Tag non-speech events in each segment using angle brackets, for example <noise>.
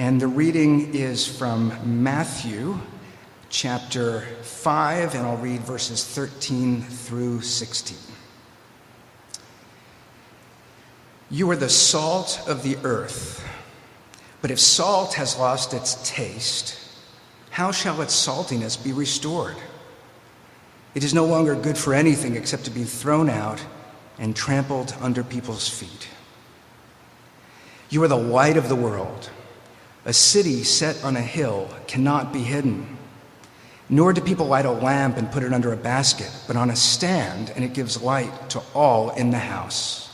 And the reading is from Matthew chapter 5, and I'll read verses 13 through 16. You are the salt of the earth, but if salt has lost its taste, how shall its saltiness be restored? It is no longer good for anything except to be thrown out and trampled under people's feet. You are the light of the world. A city set on a hill cannot be hidden. Nor do people light a lamp and put it under a basket, but on a stand, and it gives light to all in the house.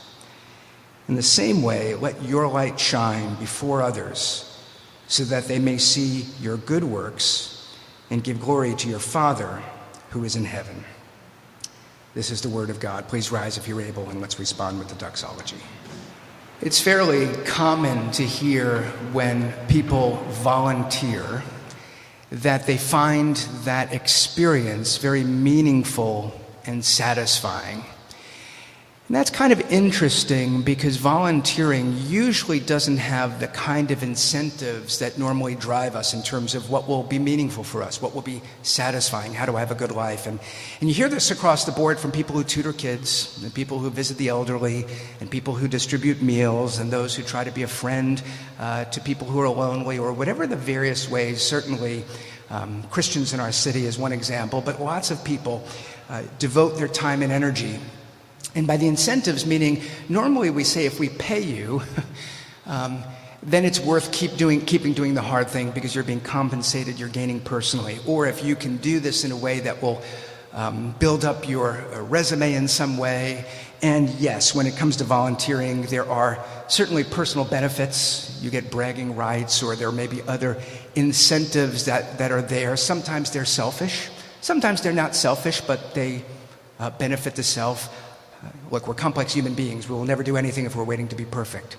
In the same way, let your light shine before others, so that they may see your good works and give glory to your Father who is in heaven. This is the word of God. Please rise if you're able, and let's respond with the doxology. It's fairly common to hear when people volunteer that they find that experience very meaningful and satisfying. And that's kind of interesting because volunteering usually doesn't have the kind of incentives that normally drive us in terms of what will be meaningful for us, what will be satisfying, how do I have a good life. And, and you hear this across the board from people who tutor kids, and people who visit the elderly, and people who distribute meals, and those who try to be a friend uh, to people who are lonely, or whatever the various ways. Certainly, um, Christians in our city is one example, but lots of people uh, devote their time and energy and by the incentives, meaning normally we say if we pay you, <laughs> um, then it's worth keep doing, keeping doing the hard thing because you're being compensated, you're gaining personally. Or if you can do this in a way that will um, build up your uh, resume in some way. And yes, when it comes to volunteering, there are certainly personal benefits. You get bragging rights, or there may be other incentives that, that are there. Sometimes they're selfish, sometimes they're not selfish, but they uh, benefit the self. Look, we're complex human beings. We will never do anything if we're waiting to be perfect.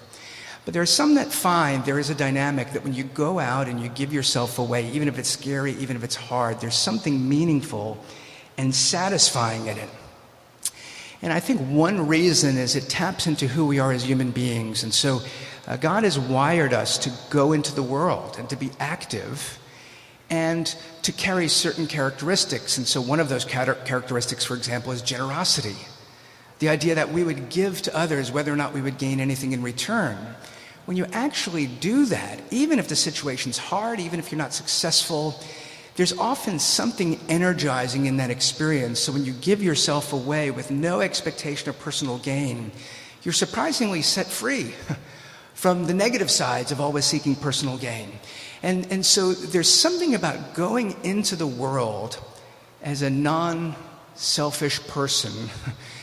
But there are some that find there is a dynamic that when you go out and you give yourself away, even if it's scary, even if it's hard, there's something meaningful and satisfying in it. And I think one reason is it taps into who we are as human beings. And so uh, God has wired us to go into the world and to be active and to carry certain characteristics. And so one of those characteristics, for example, is generosity. The idea that we would give to others whether or not we would gain anything in return. When you actually do that, even if the situation's hard, even if you're not successful, there's often something energizing in that experience. So when you give yourself away with no expectation of personal gain, you're surprisingly set free <laughs> from the negative sides of always seeking personal gain. And, and so there's something about going into the world as a non selfish person <laughs>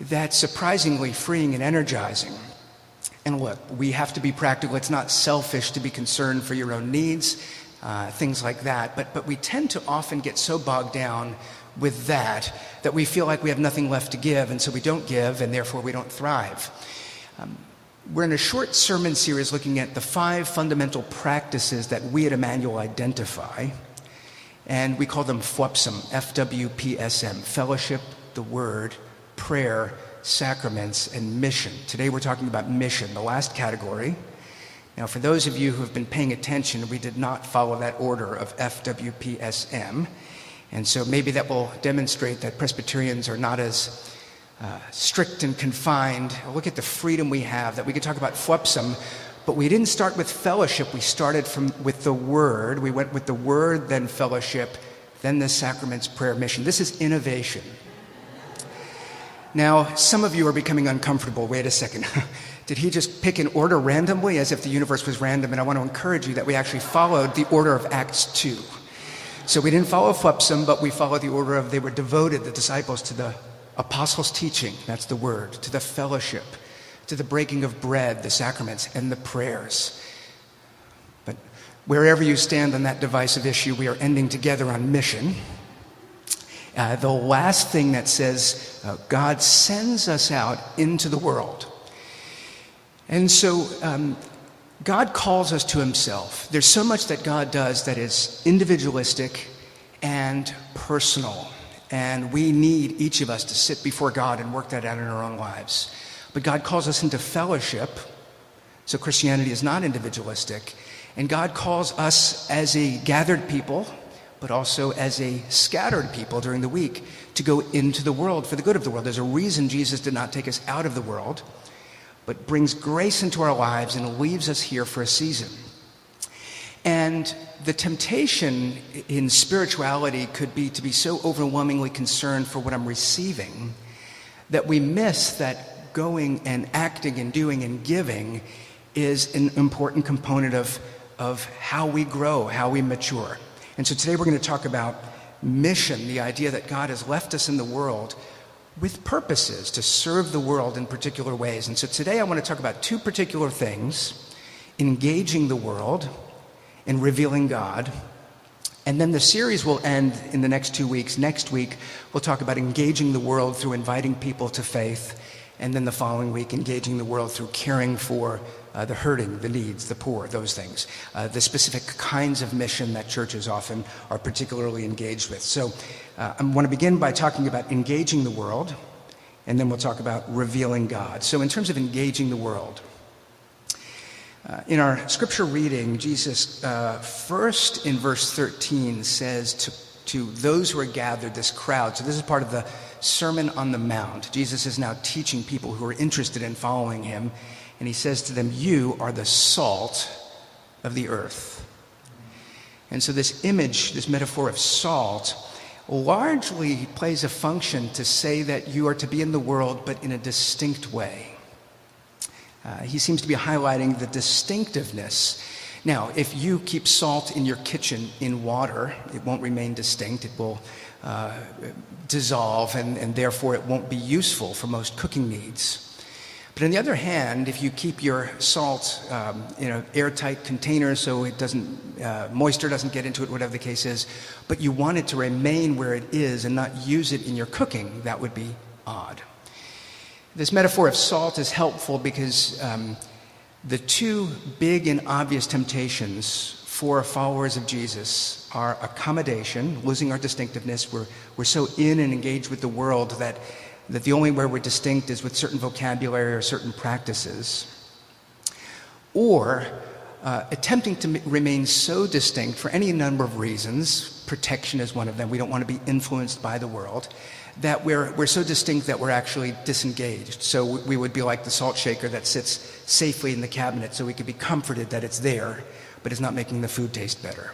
that's surprisingly freeing and energizing. And look, we have to be practical. It's not selfish to be concerned for your own needs, uh, things like that. But, but we tend to often get so bogged down with that that we feel like we have nothing left to give, and so we don't give, and therefore we don't thrive. Um, we're in a short sermon series looking at the five fundamental practices that we at Emmanuel identify, and we call them FWPSM, F W P S M, fellowship, the word, prayer, sacraments, and mission. Today we're talking about mission, the last category. Now, for those of you who have been paying attention, we did not follow that order of FWPSM. And so maybe that will demonstrate that Presbyterians are not as uh, strict and confined. Look at the freedom we have that we could talk about FWPSM, but we didn't start with fellowship. We started from, with the Word. We went with the Word, then fellowship, then the sacraments, prayer, mission. This is innovation. Now, some of you are becoming uncomfortable. Wait a second. <laughs> Did he just pick an order randomly as if the universe was random? And I want to encourage you that we actually followed the order of Acts 2. So we didn't follow FWPSM, but we followed the order of they were devoted, the disciples, to the apostles' teaching, that's the word, to the fellowship, to the breaking of bread, the sacraments, and the prayers. But wherever you stand on that divisive issue, we are ending together on mission. Uh, the last thing that says uh, God sends us out into the world. And so um, God calls us to Himself. There's so much that God does that is individualistic and personal. And we need each of us to sit before God and work that out in our own lives. But God calls us into fellowship. So Christianity is not individualistic. And God calls us as a gathered people, but also as a scattered people during the week, to go into the world for the good of the world. There's a reason Jesus did not take us out of the world, but brings grace into our lives and leaves us here for a season. And the temptation in spirituality could be to be so overwhelmingly concerned for what I'm receiving that we miss that going and acting and doing and giving is an important component of, of how we grow, how we mature. And so today we're going to talk about mission, the idea that God has left us in the world with purposes to serve the world in particular ways. And so today I want to talk about two particular things engaging the world and revealing God. And then the series will end in the next two weeks. Next week, we'll talk about engaging the world through inviting people to faith. And then the following week, engaging the world through caring for uh, the hurting, the needs, the poor, those things. Uh, the specific kinds of mission that churches often are particularly engaged with. So uh, I want to begin by talking about engaging the world, and then we'll talk about revealing God. So, in terms of engaging the world, uh, in our scripture reading, Jesus, uh, first in verse 13, says to, to those who are gathered, this crowd, so this is part of the Sermon on the Mount. Jesus is now teaching people who are interested in following him, and he says to them, You are the salt of the earth. And so, this image, this metaphor of salt, largely plays a function to say that you are to be in the world, but in a distinct way. Uh, he seems to be highlighting the distinctiveness. Now, if you keep salt in your kitchen in water, it won't remain distinct. It will uh, dissolve, and, and therefore it won't be useful for most cooking needs. But on the other hand, if you keep your salt um, in an airtight container so it doesn't, uh, moisture doesn't get into it, whatever the case is, but you want it to remain where it is and not use it in your cooking, that would be odd. This metaphor of salt is helpful because um, the two big and obvious temptations for followers of Jesus are accommodation, losing our distinctiveness. We're, we're so in and engaged with the world that, that the only way we're distinct is with certain vocabulary or certain practices. Or uh, attempting to m- remain so distinct for any number of reasons, protection is one of them. We don't want to be influenced by the world that we're, we're so distinct that we're actually disengaged. So we would be like the salt shaker that sits safely in the cabinet so we could be comforted that it's there, but it's not making the food taste better.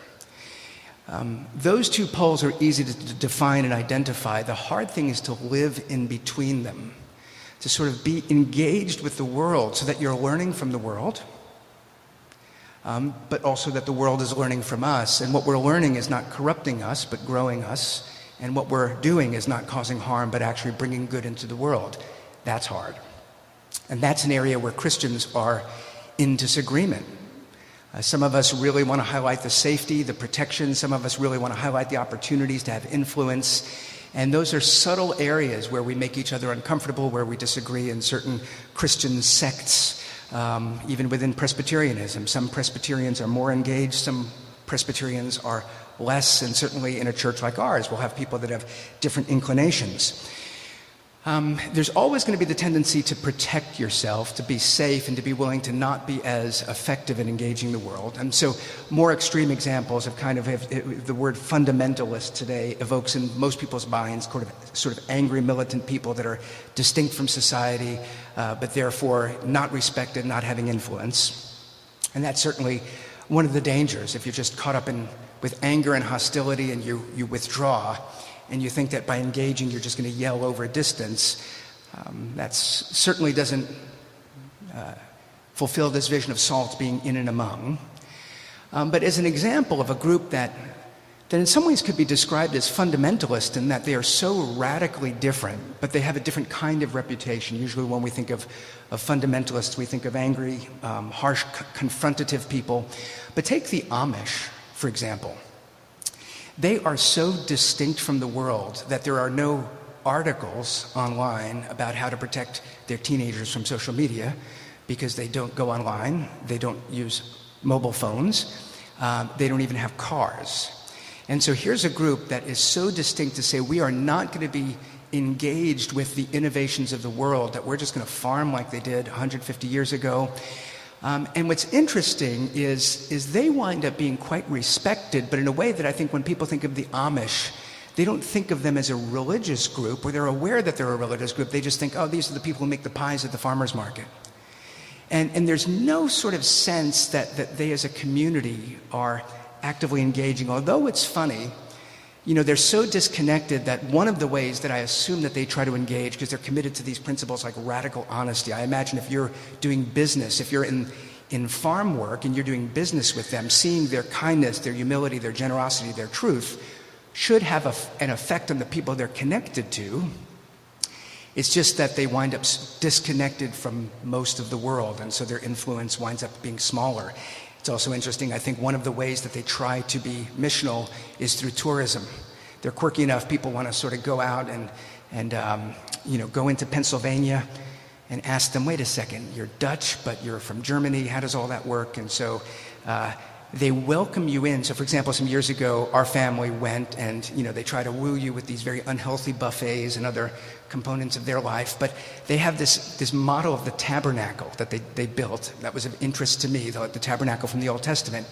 Um, those two poles are easy to, to define and identify. The hard thing is to live in between them, to sort of be engaged with the world so that you're learning from the world. Um, but also that the world is learning from us. And what we're learning is not corrupting us, but growing us and what we're doing is not causing harm, but actually bringing good into the world. That's hard. And that's an area where Christians are in disagreement. Uh, some of us really want to highlight the safety, the protection. Some of us really want to highlight the opportunities to have influence. And those are subtle areas where we make each other uncomfortable, where we disagree in certain Christian sects, um, even within Presbyterianism. Some Presbyterians are more engaged, some Presbyterians are less, and certainly in a church like ours, we'll have people that have different inclinations. Um, there's always going to be the tendency to protect yourself, to be safe, and to be willing to not be as effective in engaging the world. And so, more extreme examples of kind of the word fundamentalist today evokes in most people's minds sort of, sort of angry militant people that are distinct from society, uh, but therefore not respected, not having influence. And that's certainly one of the dangers if you're just caught up in with anger and hostility and you, you withdraw and you think that by engaging you're just going to yell over a distance, um, that certainly doesn't uh, fulfill this vision of salt being in and among. Um, but as an example of a group that, that in some ways could be described as fundamentalist in that they are so radically different, but they have a different kind of reputation. Usually, when we think of, of fundamentalists, we think of angry, um, harsh, confrontative people. But take the Amish for example. They are so distinct from the world that there are no articles online about how to protect their teenagers from social media because they don't go online, they don't use mobile phones, uh, they don't even have cars. And so here's a group that is so distinct to say we are not going to be engaged with the innovations of the world, that we're just going to farm like they did 150 years ago. Um, and what's interesting is, is they wind up being quite respected, but in a way that I think when people think of the Amish, they don't think of them as a religious group or they're aware that they're a religious group. They just think, oh, these are the people who make the pies at the farmer's market. And, and there's no sort of sense that, that they as a community are actively engaging. Although it's funny, you know, they're so disconnected that one of the ways that I assume that they try to engage, because they're committed to these principles like radical honesty. I imagine if you're doing business, if you're in, in farm work and you're doing business with them, seeing their kindness, their humility, their generosity, their truth should have a, an effect on the people they're connected to. It's just that they wind up disconnected from most of the world, and so their influence winds up being smaller. It's also interesting, I think one of the ways that they try to be missional is through tourism. They're quirky enough, people want to sort of go out and, and um, you know, go into Pennsylvania and ask them, wait a second, you're Dutch, but you're from Germany, how does all that work? And so uh, they welcome you in. So, for example, some years ago, our family went and, you know, they try to woo you with these very unhealthy buffets and other components of their life. But they have this, this model of the tabernacle that they, they built. That was of interest to me, the, the tabernacle from the Old Testament.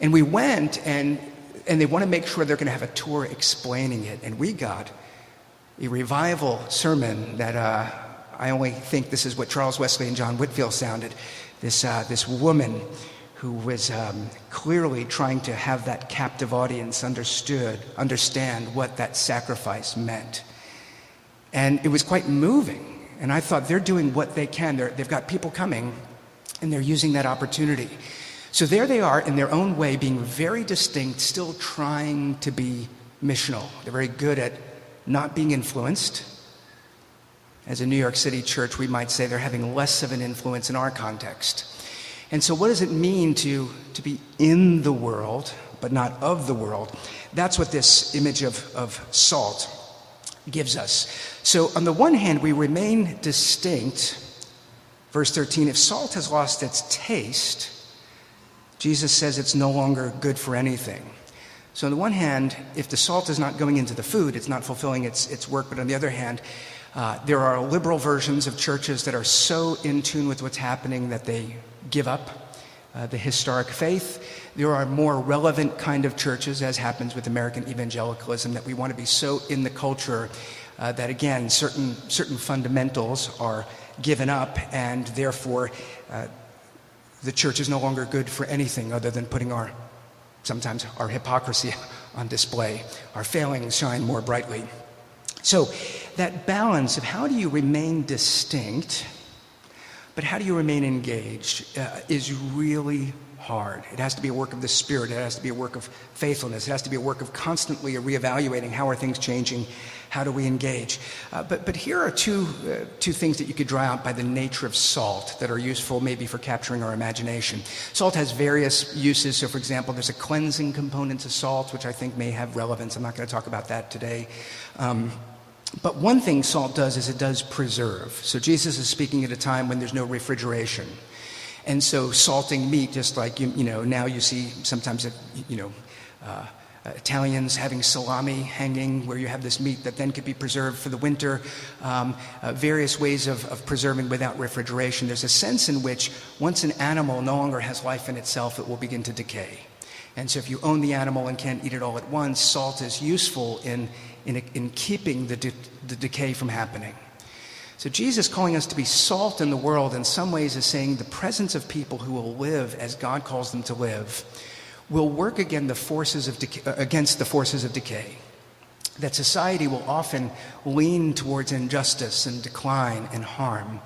And we went, and, and they want to make sure they're going to have a tour explaining it. And we got a revival sermon that uh, I only think this is what Charles Wesley and John Whitefield sounded. This, uh, this woman who was um, clearly trying to have that captive audience understood, understand what that sacrifice meant. And it was quite moving. And I thought they're doing what they can. they have got people coming, and they're using that opportunity. So there they are in their own way, being very distinct, still trying to be missional. They're very good at not being influenced. As a New York City church, we might say they're having less of an influence in our context. And so, what does it mean to, to be in the world, but not of the world? That's what this image of, of salt gives us. So, on the one hand, we remain distinct. Verse 13 if salt has lost its taste, Jesus says it's no longer good for anything. So, on the one hand, if the salt is not going into the food, it's not fulfilling its, its work. But on the other hand, uh, there are liberal versions of churches that are so in tune with what's happening that they give up uh, the historic faith. There are more relevant kind of churches, as happens with American evangelicalism, that we want to be so in the culture uh, that again certain certain fundamentals are given up, and therefore uh, the church is no longer good for anything other than putting our sometimes our hypocrisy <laughs> on display. Our failings shine more brightly. So that balance of how do you remain distinct but how do you remain engaged uh, is really hard. It has to be a work of the Spirit. It has to be a work of faithfulness. It has to be a work of constantly reevaluating how are things changing, how do we engage. Uh, but, but here are two, uh, two things that you could draw out by the nature of salt that are useful maybe for capturing our imagination. Salt has various uses. So, for example, there's a cleansing component to salt, which I think may have relevance. I'm not going to talk about that today. Um, but one thing salt does is it does preserve. So Jesus is speaking at a time when there's no refrigeration. And so salting meat, just like, you, you know, now you see sometimes, you know, uh, Italians having salami hanging where you have this meat that then could be preserved for the winter, um, uh, various ways of, of preserving without refrigeration. There's a sense in which once an animal no longer has life in itself, it will begin to decay. And so if you own the animal and can't eat it all at once, salt is useful in, in, in keeping the, de- the decay from happening. So, Jesus calling us to be salt in the world in some ways is saying the presence of people who will live as God calls them to live will work again the forces of uh, against the forces of decay. That society will often lean towards injustice and decline and harm.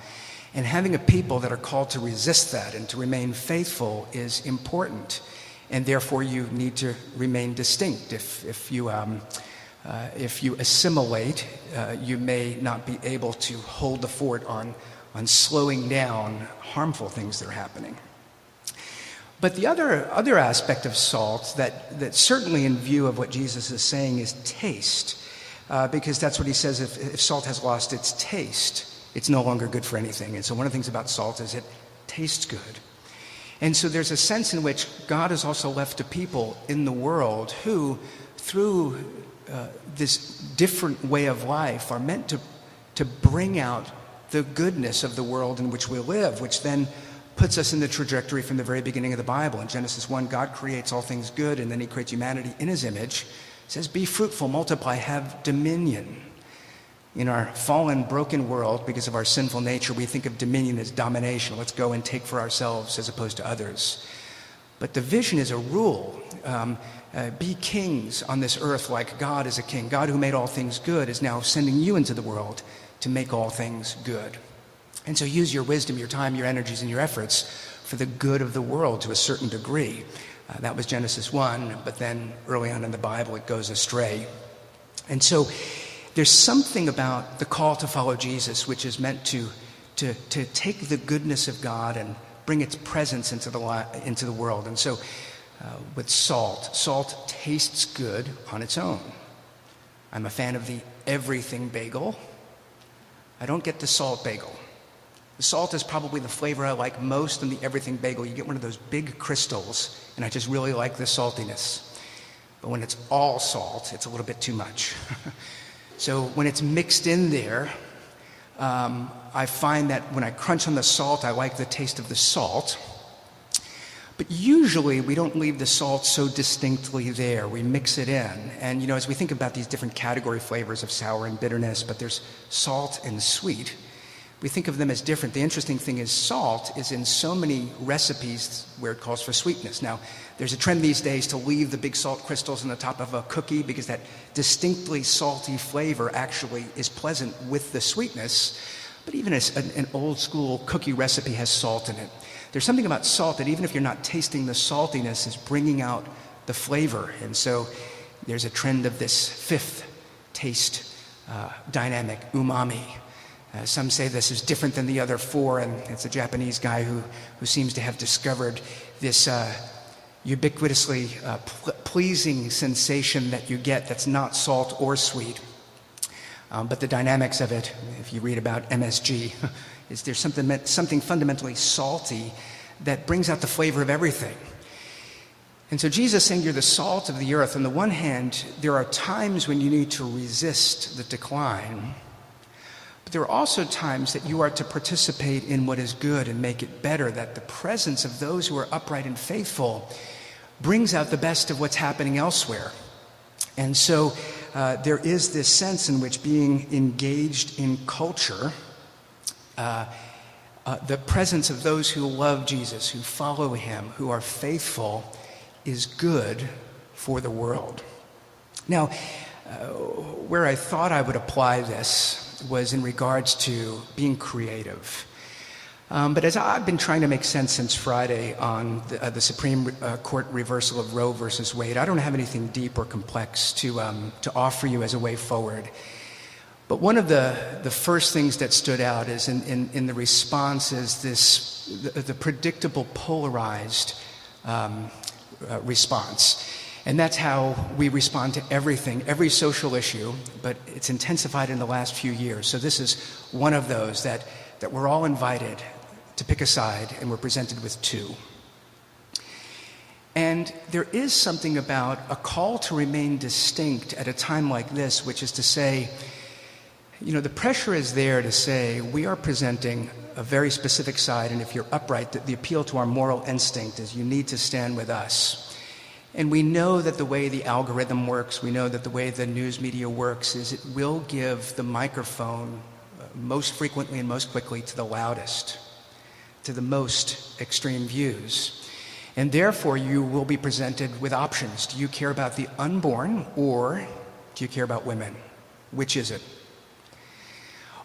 And having a people that are called to resist that and to remain faithful is important. And therefore, you need to remain distinct. If, if you. Um, uh, if you assimilate, uh, you may not be able to hold the fort on, on slowing down harmful things that are happening. But the other, other aspect of salt that, that certainly in view of what Jesus is saying is taste, uh, because that's what he says if, if salt has lost its taste, it's no longer good for anything. And so one of the things about salt is it tastes good. And so there's a sense in which God has also left a people in the world who, through uh, this different way of life are meant to, to bring out the goodness of the world in which we live, which then puts us in the trajectory from the very beginning of the Bible. In Genesis 1, God creates all things good, and then he creates humanity in his image. He says, Be fruitful, multiply, have dominion. In our fallen, broken world, because of our sinful nature, we think of dominion as domination. Let's go and take for ourselves as opposed to others. But division is a rule. Um, uh, be kings on this earth like God is a king. God, who made all things good, is now sending you into the world to make all things good. And so use your wisdom, your time, your energies, and your efforts for the good of the world to a certain degree. Uh, that was Genesis 1, but then early on in the Bible it goes astray. And so there's something about the call to follow Jesus which is meant to, to, to take the goodness of God and bring its presence into the, into the world. And so uh, with salt, salt tastes good on its own. I'm a fan of the everything bagel. I don't get the salt bagel. The salt is probably the flavor I like most in the everything bagel. You get one of those big crystals, and I just really like the saltiness. But when it's all salt, it's a little bit too much. <laughs> so when it's mixed in there, um, I find that when I crunch on the salt, I like the taste of the salt. But usually we don't leave the salt so distinctly there. We mix it in. And, you know, as we think about these different category flavors of sour and bitterness, but there's salt and sweet, we think of them as different. The interesting thing is, salt is in so many recipes where it calls for sweetness. Now, there's a trend these days to leave the big salt crystals on the top of a cookie because that distinctly salty flavor actually is pleasant with the sweetness. But even an, an old school cookie recipe has salt in it. There's something about salt that even if you're not tasting the saltiness, is bringing out the flavor. And so there's a trend of this fifth taste uh, dynamic, umami. Uh, some say this is different than the other four, and it's a Japanese guy who, who seems to have discovered this uh, ubiquitously uh, pl- pleasing sensation that you get that's not salt or sweet. Um, but the dynamics of it, if you read about MSG, <laughs> is there something, something fundamentally salty that brings out the flavor of everything. And so Jesus saying you're the salt of the earth. On the one hand, there are times when you need to resist the decline. But there are also times that you are to participate in what is good and make it better, that the presence of those who are upright and faithful brings out the best of what's happening elsewhere. And so uh, there is this sense in which being engaged in culture uh, uh, the presence of those who love Jesus, who follow him, who are faithful, is good for the world. Now, uh, where I thought I would apply this was in regards to being creative. Um, but as I've been trying to make sense since Friday on the, uh, the Supreme uh, Court reversal of Roe versus Wade, I don't have anything deep or complex to, um, to offer you as a way forward. But one of the, the first things that stood out is in, in, in the response is this, the, the predictable polarized um, uh, response. And that's how we respond to everything, every social issue, but it's intensified in the last few years. So this is one of those that, that we're all invited to pick a side, and we're presented with two. And there is something about a call to remain distinct at a time like this, which is to say, you know, the pressure is there to say we are presenting a very specific side, and if you're upright, the, the, appeal to our moral instinct is you need to stand with us. And we know that the way the algorithm works, we know that the way the news media works, is it will give the microphone uh, most frequently and most quickly to the loudest, to the most extreme views. And therefore, you will be presented with options. Do you care about the unborn, or do you care about women? Which is it?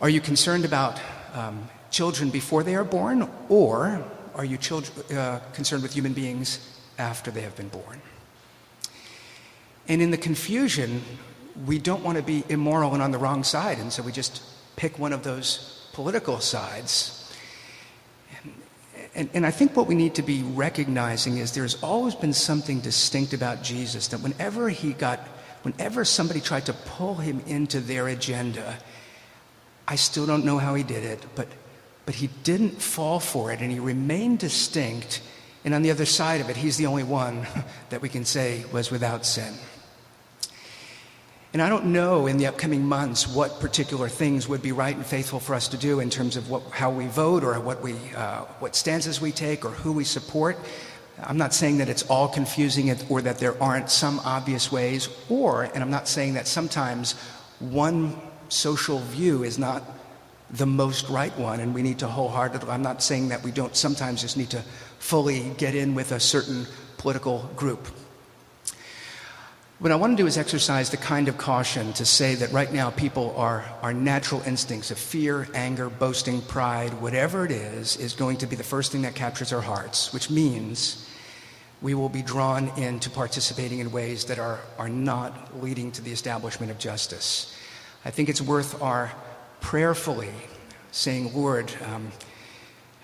Are you concerned about um, children before they are born, or are you children, uh, concerned with human beings after they have been born? And in the confusion, we don't want to be immoral and on the wrong side, and so we just pick one of those political sides. And, and, I think what we need to be recognizing is there's always been something distinct about Jesus that whenever he got, whenever somebody tried to pull him into their agenda, I still don't know how he did it, but, but he didn't fall for it and he remained distinct. And on the other side of it, he's the only one <laughs> that we can say was without sin. And I don't know in the upcoming months what particular things would be right and faithful for us to do in terms of what, how we vote or what, we, uh, what stances we take or who we support. I'm not saying that it's all confusing or that there aren't some obvious ways, or, and I'm not saying that sometimes one social view is not the most right one and we need to wholeheartedly, I'm not saying that we don't sometimes just need to fully get in with a certain political group. What I want to do is exercise the kind of caution to say that right now people are, our natural instincts of fear, anger, boasting, pride, whatever it is, is going to be the first thing that captures our hearts, which means we will be drawn into participating in ways that are, are not leading to the establishment of justice. I think it's worth our prayerfully saying, Lord, um,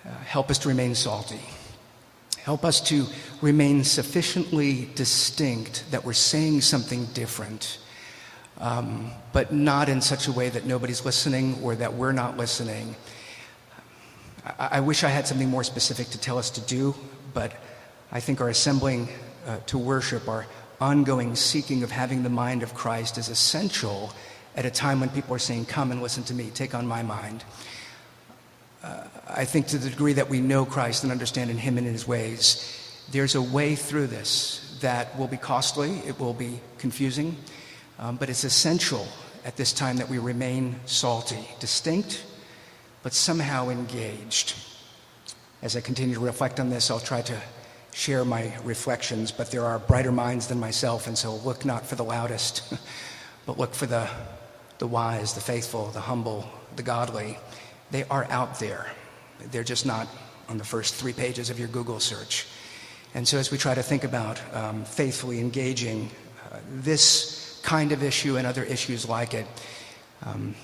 uh, help us to remain salty. Help us to remain sufficiently distinct that we're saying something different, um, but not in such a way that nobody's listening or that we're not listening. I, I, wish I had something more specific to tell us to do, but I think our assembling uh, to worship, our ongoing seeking of having the mind of Christ is essential at a time when people are saying, Come and listen to me, take on my mind. Uh, I think to the degree that we know Christ and understand in Him and in His ways, there's a way through this that will be costly, it will be confusing, um, but it's essential at this time that we remain salty, distinct, but somehow engaged. As I continue to reflect on this, I'll try to share my reflections, but there are brighter minds than myself, and so look not for the loudest, <laughs> but look for the, the wise, the faithful, the humble, the godly. They are out there. They're just not on the first three pages of your Google search. And so, as we try to think about um, faithfully engaging uh, this kind of issue and other issues like it, um,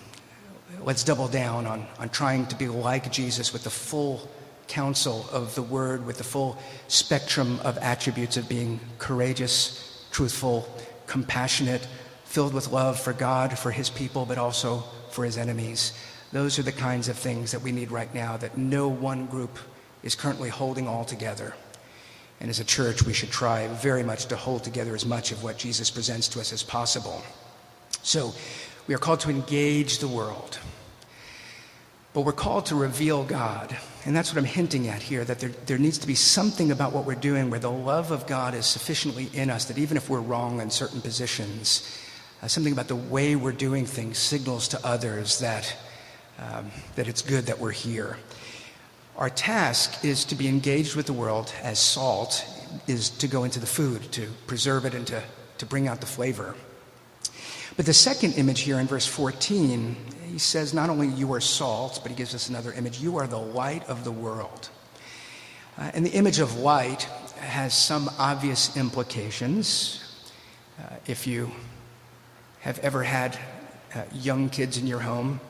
let's double down on, on trying to be like Jesus with the full counsel of the word, with the full spectrum of attributes of being courageous, truthful, compassionate, filled with love for God, for his people, but also for his enemies. Those are the kinds of things that we need right now that no one group is currently holding all together. And as a church, we should try very much to hold together as much of what Jesus presents to us as possible. So, we are called to engage the world, but we're called to reveal God. And that's what I'm hinting at here that there, there needs to be something about what we're doing where the love of God is sufficiently in us that even if we're wrong in certain positions, uh, something about the way we're doing things signals to others that um, that it's good that we're here. Our task is to be engaged with the world as salt is to go into the food, to preserve it and to, to bring out the flavor. But the second image here in verse 14, he says not only you are salt, but he gives us another image you are the light of the world. Uh, and the image of light has some obvious implications. Uh, if you have ever had uh, young kids in your home,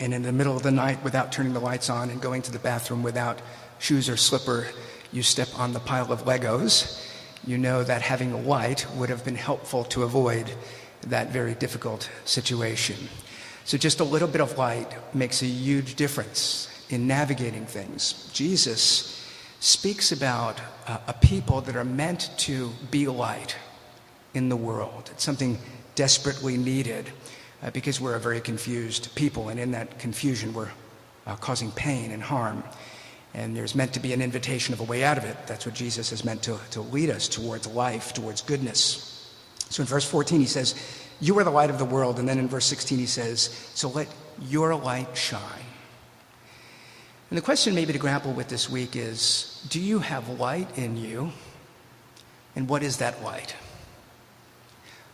and in the middle of the night without turning the lights on and going to the bathroom without shoes or slipper, you step on the pile of Legos, you know that having a light would have been helpful to avoid that very difficult situation. So, just a little bit of light makes a huge difference in navigating things. Jesus speaks about uh, a people that are meant to be light in the world. It's something desperately needed uh, because we're a very confused people, and in that confusion, we're uh, causing pain and harm. And there's meant to be an invitation of a way out of it. That's what Jesus is meant to, to lead us towards life, towards goodness. So in verse 14, he says, You are the light of the world. And then in verse 16, he says, So let your light shine. And the question maybe to grapple with this week is Do you have light in you? And what is that light?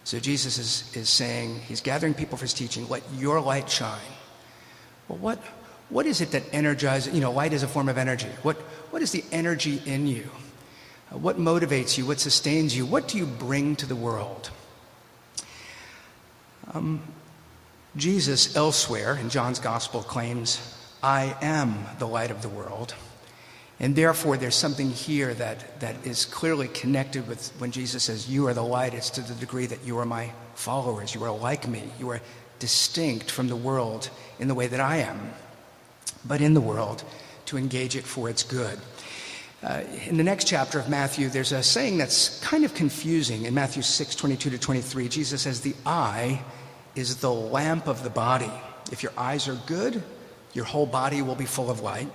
So Jesus is, is saying, he's gathering people for his teaching, let your light shine. Well, what, what is it that energizes, you know, light is a form of energy. What, what is the energy in you? Uh, what motivates you? What sustains you? What do you bring to the world? Um, Jesus, elsewhere in John's gospel, claims, I am the light of the world. And therefore, there's something here that, that is clearly connected with when Jesus says, You are the light. It's to the degree that you are my followers. You are like me. You are distinct from the world in the way that I am, but in the world to engage it for its good. Uh, in the next chapter of Matthew, there's a saying that's kind of confusing. In Matthew 6 22 to 23, Jesus says, The eye is the lamp of the body. If your eyes are good, your whole body will be full of light.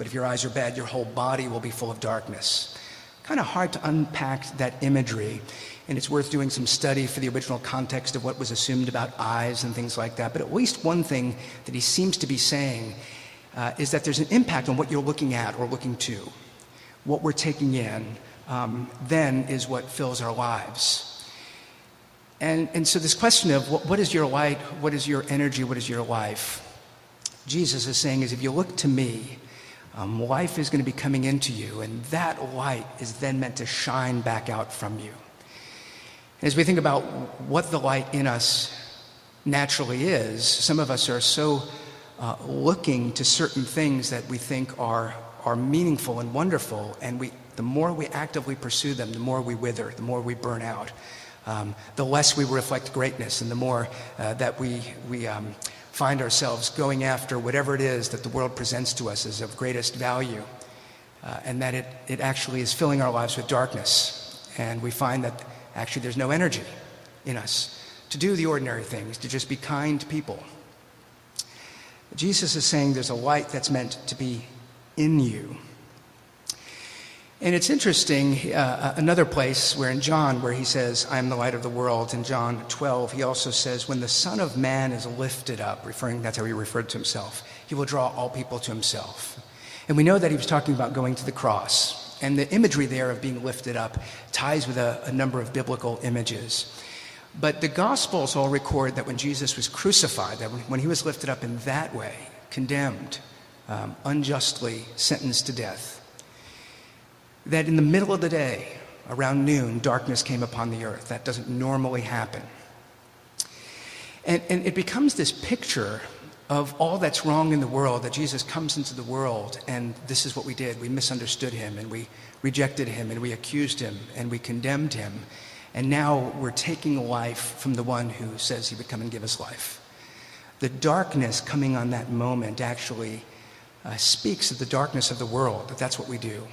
But if your eyes are bad, your whole body will be full of darkness. Kind of hard to unpack that imagery. And it's worth doing some study for the original context of what was assumed about eyes and things like that. But at least one thing that he seems to be saying uh, is that there's an impact on what you're looking at or looking to. What we're taking in um, then is what fills our lives. And, and so, this question of what, what is your light, what is your energy, what is your life, Jesus is saying is if you look to me, um, life is going to be coming into you, and that light is then meant to shine back out from you. As we think about what the light in us naturally is, some of us are so uh, looking to certain things that we think are, are meaningful and wonderful, and we, the more we actively pursue them, the more we wither, the more we burn out. Um, the less we reflect greatness, and the more uh, that we, we um, find ourselves going after whatever it is that the world presents to us as of greatest value, uh, and that it, it actually is filling our lives with darkness. And we find that actually there's no energy in us to do the ordinary things, to just be kind people. Jesus is saying there's a light that's meant to be in you. And it's interesting, uh, another place where in John, where he says, I am the light of the world, in John 12, he also says, When the Son of Man is lifted up, referring, that's how he referred to himself, he will draw all people to himself. And we know that he was talking about going to the cross. And the imagery there of being lifted up ties with a, a number of biblical images. But the Gospels all record that when Jesus was crucified, that when he was lifted up in that way, condemned, um, unjustly sentenced to death, that in the middle of the day, around noon, darkness came upon the earth. That doesn't normally happen. And, and it becomes this picture of all that's wrong in the world that Jesus comes into the world, and this is what we did. We misunderstood him, and we rejected him, and we accused him, and we condemned him. And now we're taking life from the one who says he would come and give us life. The darkness coming on that moment actually uh, speaks of the darkness of the world, that that's what we do.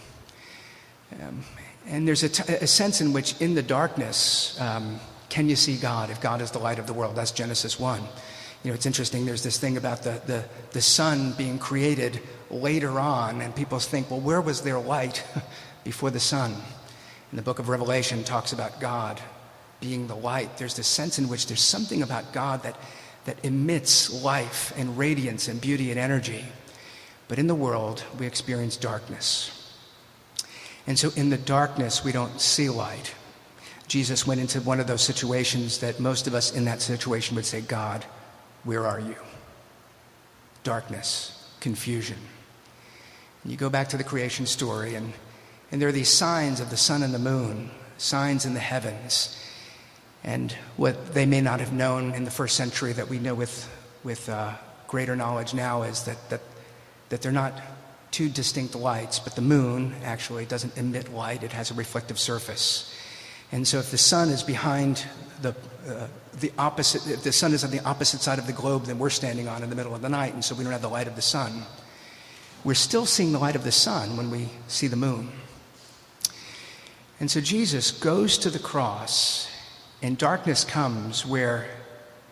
Um, and there's a, t- a sense in which, in the darkness, um, can you see God if God is the light of the world? That's Genesis 1. You know, it's interesting, there's this thing about the, the, the sun being created later on, and people think, well, where was their light <laughs> before the sun? And the book of Revelation talks about God being the light. There's this sense in which there's something about God that, that emits life and radiance and beauty and energy. But in the world, we experience darkness. And so in the darkness, we don't see light. Jesus went into one of those situations that most of us in that situation would say, God, where are you? Darkness, confusion. And you go back to the creation story, and, and there are these signs of the sun and the moon, signs in the heavens. And what they may not have known in the first century that we know with, with uh, greater knowledge now is that, that, that they're not two distinct lights, but the moon actually doesn't emit light, it has a reflective surface. And so if the sun is behind the, uh, the opposite, if the sun is on the opposite side of the globe than we're standing on in the middle of the night, and so we don't have the light of the sun, we're still seeing the light of the sun when we see the moon. And so Jesus goes to the cross, and darkness comes where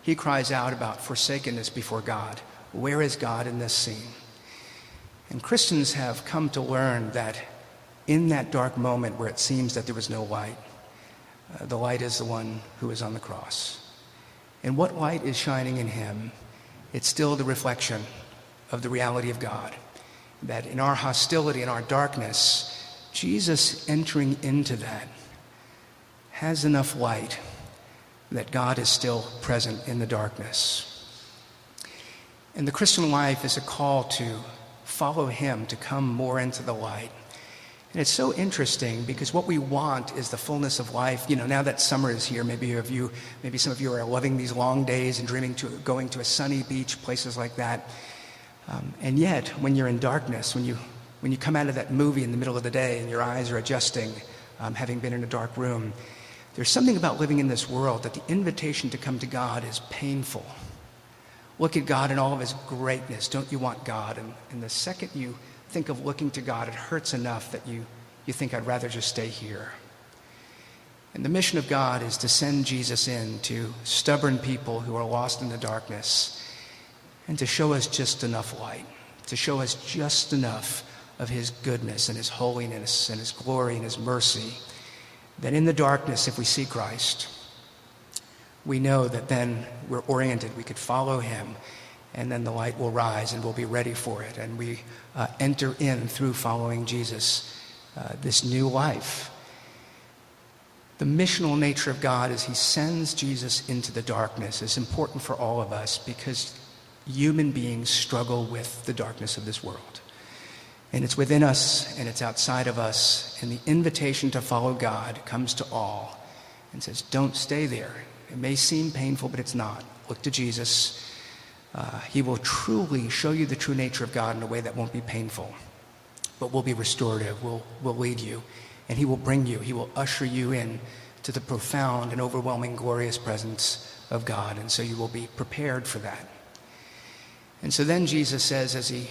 he cries out about forsakenness before God. Where is God in this scene? And Christians have come to learn that in that dark moment where it seems that there was no light, uh, the light is the one who is on the cross. And what light is shining in him? It's still the reflection of the reality of God. That in our hostility, in our darkness, Jesus entering into that has enough light that God is still present in the darkness. And the Christian life is a call to follow Him to come more into the light. And it's so interesting because what we want is the fullness of life. You know, now that summer is here, maybe of you, maybe some of you are loving these long days and dreaming to going to a sunny beach, places like that. Um, and yet, when you're in darkness, when you when you come out of that movie in the middle of the day and your eyes are adjusting, um, having been in a dark room, there's something about living in this world that the invitation to come to God is painful. Look at God in all of his greatness. Don't you want God? And, and the second you think of looking to God, it hurts enough that you, you think I'd rather just stay here. And the mission of God is to send Jesus in to stubborn people who are lost in the darkness and to show us just enough light, to show us just enough of his goodness and his holiness and his glory and his mercy that in the darkness, if we see Christ, we know that then we're oriented. We could follow him, and then the light will rise and we'll be ready for it. And we uh, enter in through following Jesus uh, this new life. The missional nature of God as he sends Jesus into the darkness is important for all of us because human beings struggle with the darkness of this world. And it's within us and it's outside of us. And the invitation to follow God comes to all and says, Don't stay there. It may seem painful, but it's not. Look to Jesus. Uh, he will truly show you the true nature of God in a way that won't be painful, but will be restorative, will, will lead you. And He will bring you, He will usher you in to the profound and overwhelming, glorious presence of God. And so you will be prepared for that. And so then Jesus says, as He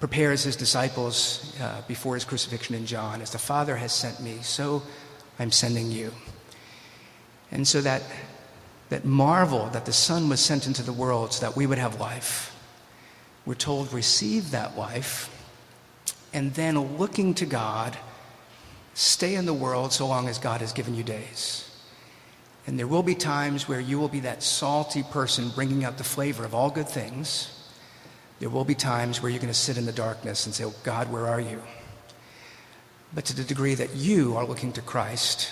prepares His disciples uh, before His crucifixion in John, as the Father has sent me, so I'm sending you. And so that, that marvel that the Son was sent into the world so that we would have life, we're told, receive that life, and then looking to God, stay in the world so long as God has given you days. And there will be times where you will be that salty person bringing out the flavor of all good things. There will be times where you're going to sit in the darkness and say, oh, God, where are you? But to the degree that you are looking to Christ,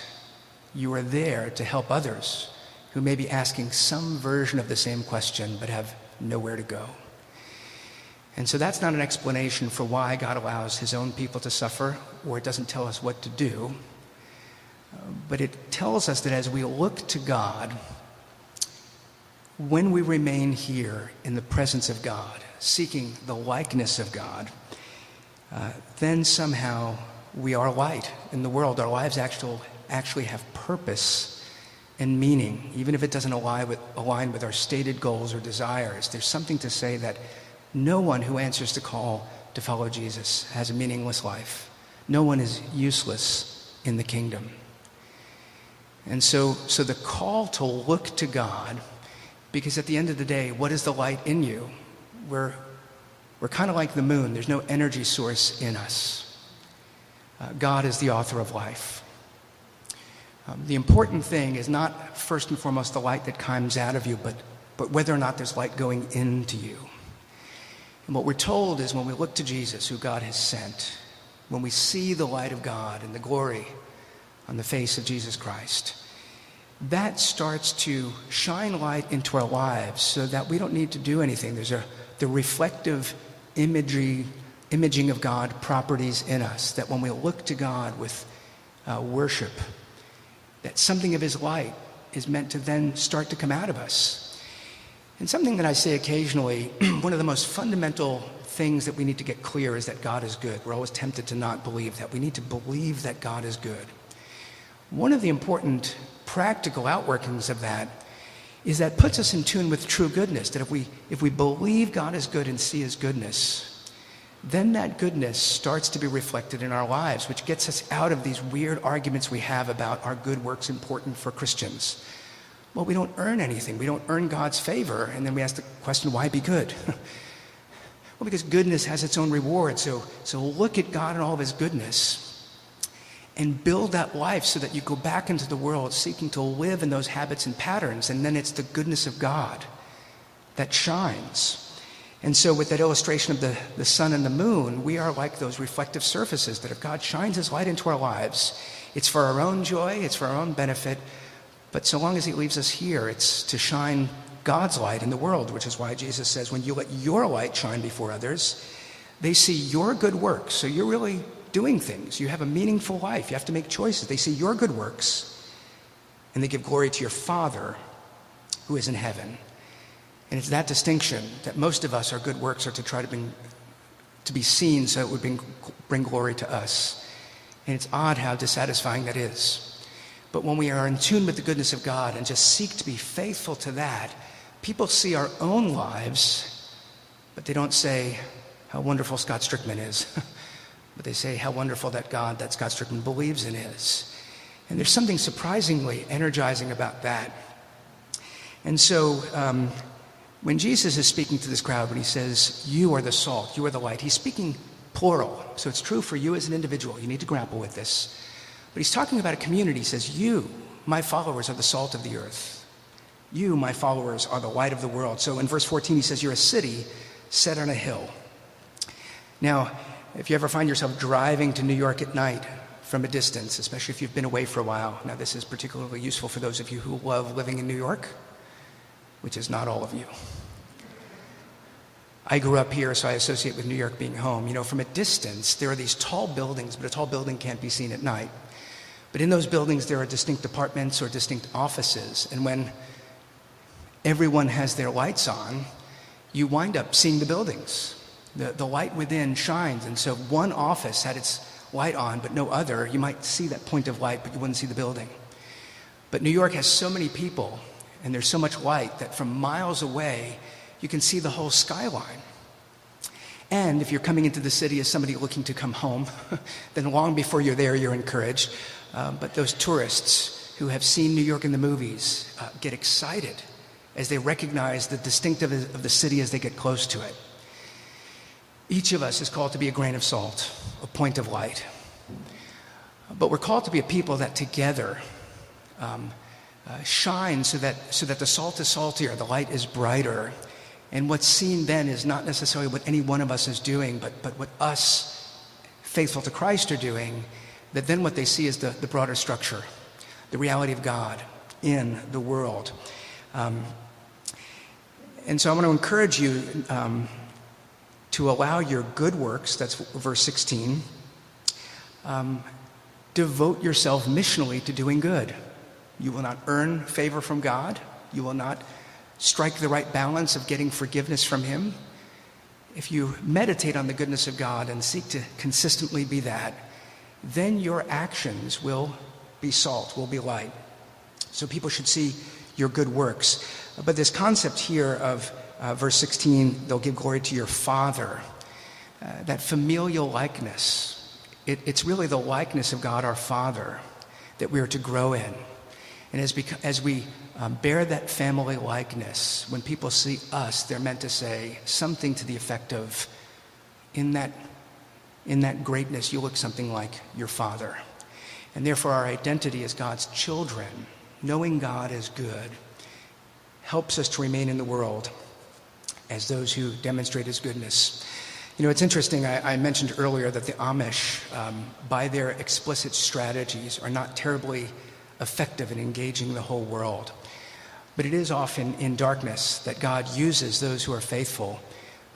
you are there to help others who may be asking some version of the same question but have nowhere to go. And so that's not an explanation for why God allows his own people to suffer, or it doesn't tell us what to do. But it tells us that as we look to God, when we remain here in the presence of God, seeking the likeness of God, uh, then somehow we are light in the world. Our lives actual, actually have purpose and meaning, even if it doesn't align with, align with our stated goals or desires. There's something to say that no one who answers the call to follow Jesus has a meaningless life. No one is useless in the kingdom. And so, so the call to look to God, because at the end of the day, what is the light in you? We're, we're kind of like the moon, there's no energy source in us. Uh, God is the author of life. Um, the important thing is not first and foremost the light that comes out of you, but, but whether or not there's light going into you. And what we're told is when we look to Jesus, who God has sent, when we see the light of God and the glory on the face of Jesus Christ, that starts to shine light into our lives so that we don't need to do anything. There's a, the reflective imagery, imaging of God properties in us that when we look to God with uh, worship, that something of his light is meant to then start to come out of us. And something that I say occasionally, <clears throat> one of the most fundamental things that we need to get clear is that God is good. We're always tempted to not believe that. We need to believe that God is good. One of the important practical outworkings of that is that puts us in tune with true goodness. That if we, if we believe God is good and see his goodness, then that goodness starts to be reflected in our lives, which gets us out of these weird arguments we have about are good works important for Christians. Well, we don't earn anything. We don't earn God's favor. And then we ask the question, why be good? <laughs> well, because goodness has its own reward. So, so look at God and all of his goodness and build that life so that you go back into the world seeking to live in those habits and patterns. And then it's the goodness of God that shines. And so, with that illustration of the, the sun and the moon, we are like those reflective surfaces that if God shines His light into our lives, it's for our own joy, it's for our own benefit. But so long as He leaves us here, it's to shine God's light in the world, which is why Jesus says, when you let your light shine before others, they see your good works. So you're really doing things. You have a meaningful life. You have to make choices. They see your good works, and they give glory to your Father who is in heaven. And it's that distinction that most of us, our good works are to try to bring, to be seen so it would bring, bring glory to us. And it's odd how dissatisfying that is. But when we are in tune with the goodness of God and just seek to be faithful to that, people see our own lives, but they don't say how wonderful Scott Strickman is. <laughs> but they say how wonderful that God that Scott Strickman believes in is. And there's something surprisingly energizing about that. And so um, when Jesus is speaking to this crowd, when he says, You are the salt, you are the light, he's speaking plural. So it's true for you as an individual. You need to grapple with this. But he's talking about a community. He says, You, my followers, are the salt of the earth. You, my followers, are the light of the world. So in verse 14, he says, You're a city set on a hill. Now, if you ever find yourself driving to New York at night from a distance, especially if you've been away for a while, now this is particularly useful for those of you who love living in New York, which is not all of you. I grew up here, so I associate with New York being home. You know, from a distance, there are these tall buildings, but a tall building can't be seen at night. But in those buildings, there are distinct departments or distinct offices. And when everyone has their lights on, you wind up seeing the buildings. The, the light within shines. And so one office had its light on, but no other. You might see that point of light, but you wouldn't see the building. But New York has so many people, and there's so much light that from miles away, you can see the whole skyline. And if you're coming into the city as somebody looking to come home, <laughs> then long before you're there, you're encouraged. Um, but those tourists who have seen New York in the movies uh, get excited as they recognize the distinctive of the city as they get close to it. Each of us is called to be a grain of salt, a point of light. But we're called to be a people that together um, uh, shine so that, so that the salt is saltier, the light is brighter. And what's seen then is not necessarily what any one of us is doing, but, but what us, faithful to Christ, are doing. That then what they see is the, the broader structure, the reality of God in the world. Um, and so I want to encourage you. Um, to allow your good works, that's verse 16, um, devote yourself missionally to doing good. You will not earn favor from God. You will not strike the right balance of getting forgiveness from Him. If you meditate on the goodness of God and seek to consistently be that, then your actions will be salt, will be light. So people should see your good works. But this concept here of uh, verse 16, they'll give glory to your Father. Uh, that familial likeness, it, it's really the likeness of God our Father that we are to grow in. And as, bec- as we um, bear that family likeness, when people see us, they're meant to say something to the effect of, in that, in that greatness, you look something like your Father. And therefore, our identity as God's children, knowing God as good, helps us to remain in the world as those who demonstrate his goodness. You know, it's interesting. I, I mentioned earlier that the Amish, um, by their explicit strategies, are not terribly effective in engaging the whole world. But it is often in darkness that God uses those who are faithful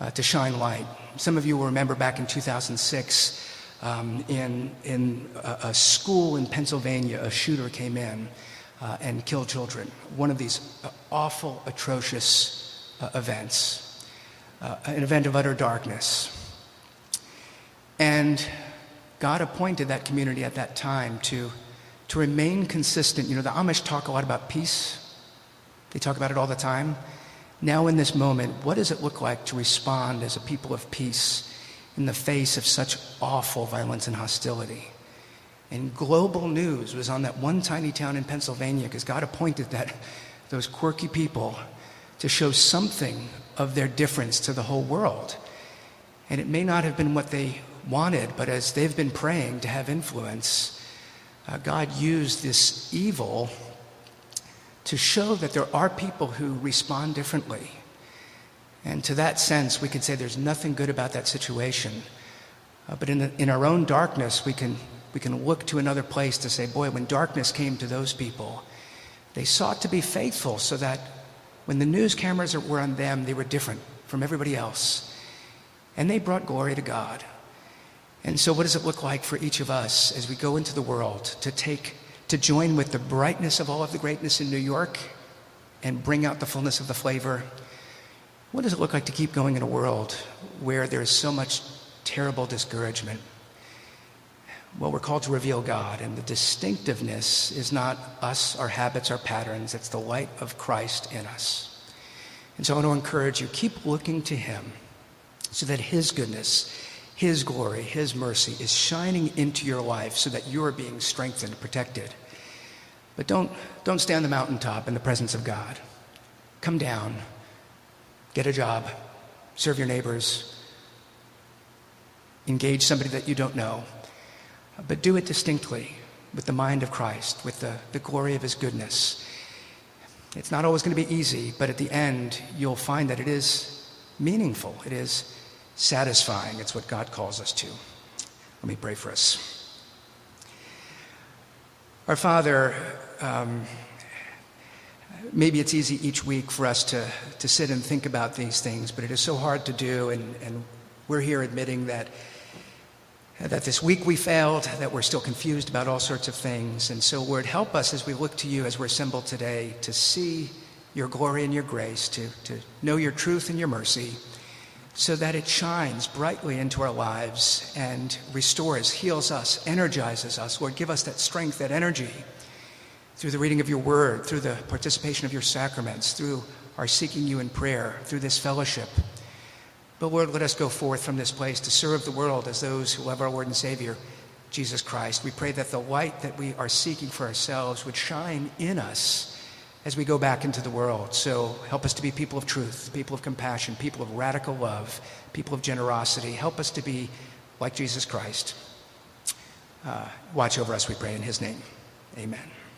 uh, to shine light. Some of you will remember back in 2006, um, in, in a, a, school in Pennsylvania, a shooter came in uh, and killed children. One of these uh, awful, atrocious uh, events, uh, an event of utter darkness. And God appointed that community at that time to, to remain consistent. You know, the Amish talk a lot about peace, they talk about it all the time. Now, in this moment, what does it look like to respond as a people of peace in the face of such awful violence and hostility? And global news was on that one tiny town in Pennsylvania because God appointed that <laughs> those quirky people to show something of their difference to the whole world. And it may not have been what they wanted, but as they've been praying to have influence, uh, God used this evil to show that there are people who respond differently. And to that sense, we could say there's nothing good about that situation. Uh, but in, the, in our own darkness, we can, we can look to another place to say, boy, when darkness came to those people, they sought to be faithful so that when the news cameras were on them, they were different from everybody else. And they brought glory to God. And so, what does it look like for each of us as we go into the world to take, to join with the brightness of all of the greatness in New York and bring out the fullness of the flavor? What does it look like to keep going in a world where there is so much terrible discouragement? Well, we're called to reveal God, and the distinctiveness is not us, our habits, our patterns. It's the light of Christ in us. And so I want to encourage you keep looking to Him so that His goodness, His glory, His mercy is shining into your life so that you're being strengthened, protected. But don't, don't stay on the mountaintop in the presence of God. Come down, get a job, serve your neighbors, engage somebody that you don't know, but do it distinctly with the mind of Christ, with the, the glory of his goodness. It's not always going to be easy, but at the end, you'll find that it is meaningful. It is satisfying. It's what God calls us to. Let me pray for us. Our Father, um, maybe it's easy each week for us to, to sit and think about these things, but it is so hard to do, and, and we're here admitting that that this week we failed, that we're still confused about all sorts of things. And so, Lord, help us as we look to you as we're assembled today to see your glory and your grace, to, to know your truth and your mercy, so that it shines brightly into our lives and restores, heals us, energizes us. Lord, give us that strength, that energy through the reading of your word, through the participation of your sacraments, through our seeking you in prayer, through this fellowship. But Lord, let us go forth from this place to serve the world as those who love our Lord and Savior, Jesus Christ. We pray that the light that we are seeking for ourselves would shine in us as we go back into the world. So help us to be people of truth, people of compassion, people of radical love, people of generosity. Help us to be like Jesus Christ. Uh, watch over us, we pray, in his name. Amen.